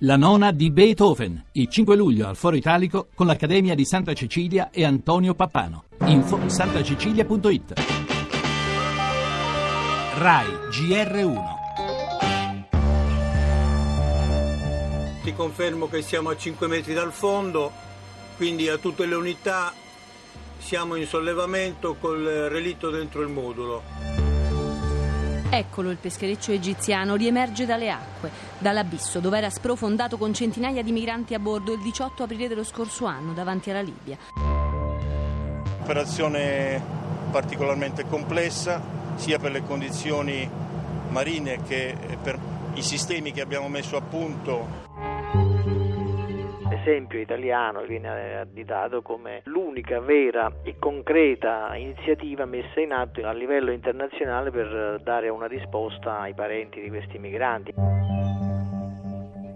La nona di Beethoven, il 5 luglio al Foro Italico con l'Accademia di Santa Cecilia e Antonio Pappano. Info santacecilia.it RAI GR1 Ti confermo che siamo a 5 metri dal fondo, quindi a tutte le unità siamo in sollevamento col relitto dentro il modulo. Eccolo il peschereccio egiziano riemerge dalle acque, dall'abisso dove era sprofondato con centinaia di migranti a bordo il 18 aprile dello scorso anno davanti alla Libia. Operazione particolarmente complessa sia per le condizioni marine che per i sistemi che abbiamo messo a punto esempio italiano viene additato come l'unica vera e concreta iniziativa messa in atto a livello internazionale per dare una risposta ai parenti di questi migranti.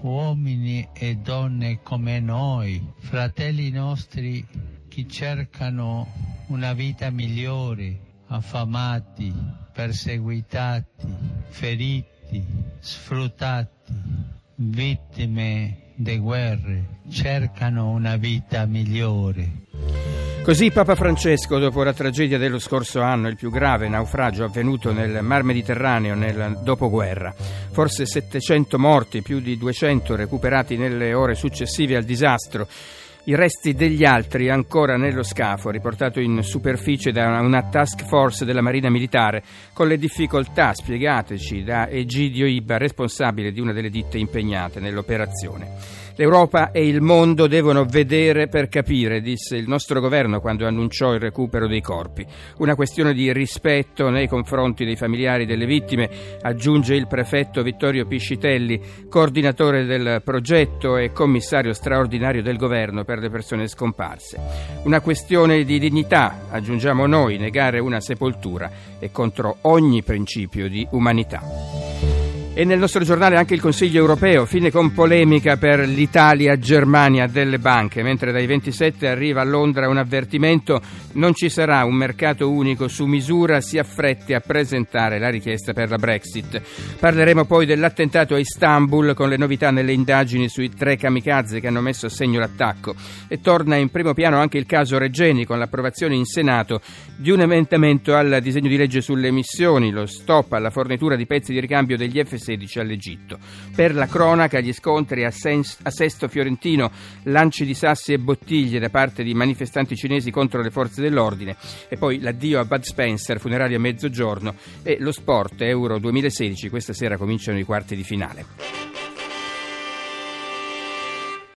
Uomini e donne come noi, fratelli nostri che cercano una vita migliore, affamati, perseguitati, feriti, sfruttati, vittime di guerre cercano una vita migliore. Così Papa Francesco, dopo la tragedia dello scorso anno, il più grave naufragio avvenuto nel Mar Mediterraneo nel dopoguerra, forse 700 morti, più di 200 recuperati nelle ore successive al disastro, i resti degli altri ancora nello scafo, riportato in superficie da una task force della Marina Militare, con le difficoltà spiegateci da Egidio Iba, responsabile di una delle ditte impegnate nell'operazione. L'Europa e il mondo devono vedere per capire, disse il nostro governo quando annunciò il recupero dei corpi. Una questione di rispetto nei confronti dei familiari delle vittime, aggiunge il prefetto Vittorio Piscitelli, coordinatore del progetto e commissario straordinario del governo per le persone scomparse. Una questione di dignità, aggiungiamo noi, negare una sepoltura è contro ogni principio di umanità. E nel nostro giornale anche il Consiglio europeo, fine con polemica per l'Italia-Germania delle banche, mentre dai 27 arriva a Londra un avvertimento, non ci sarà un mercato unico su misura, si affretti a presentare la richiesta per la Brexit. Parleremo poi dell'attentato a Istanbul con le novità nelle indagini sui tre kamikaze che hanno messo a segno l'attacco e torna in primo piano anche il caso Regeni con l'approvazione in Senato di un emendamento al disegno di legge sulle emissioni, lo stop alla fornitura di pezzi di ricambio degli F 16 all'Egitto. Per la cronaca, gli scontri a, Sens- a Sesto Fiorentino, lanci di sassi e bottiglie da parte di manifestanti cinesi contro le forze dell'ordine e poi l'addio a Bud Spencer, funerali a mezzogiorno e lo sport Euro 2016. Questa sera cominciano i quarti di finale.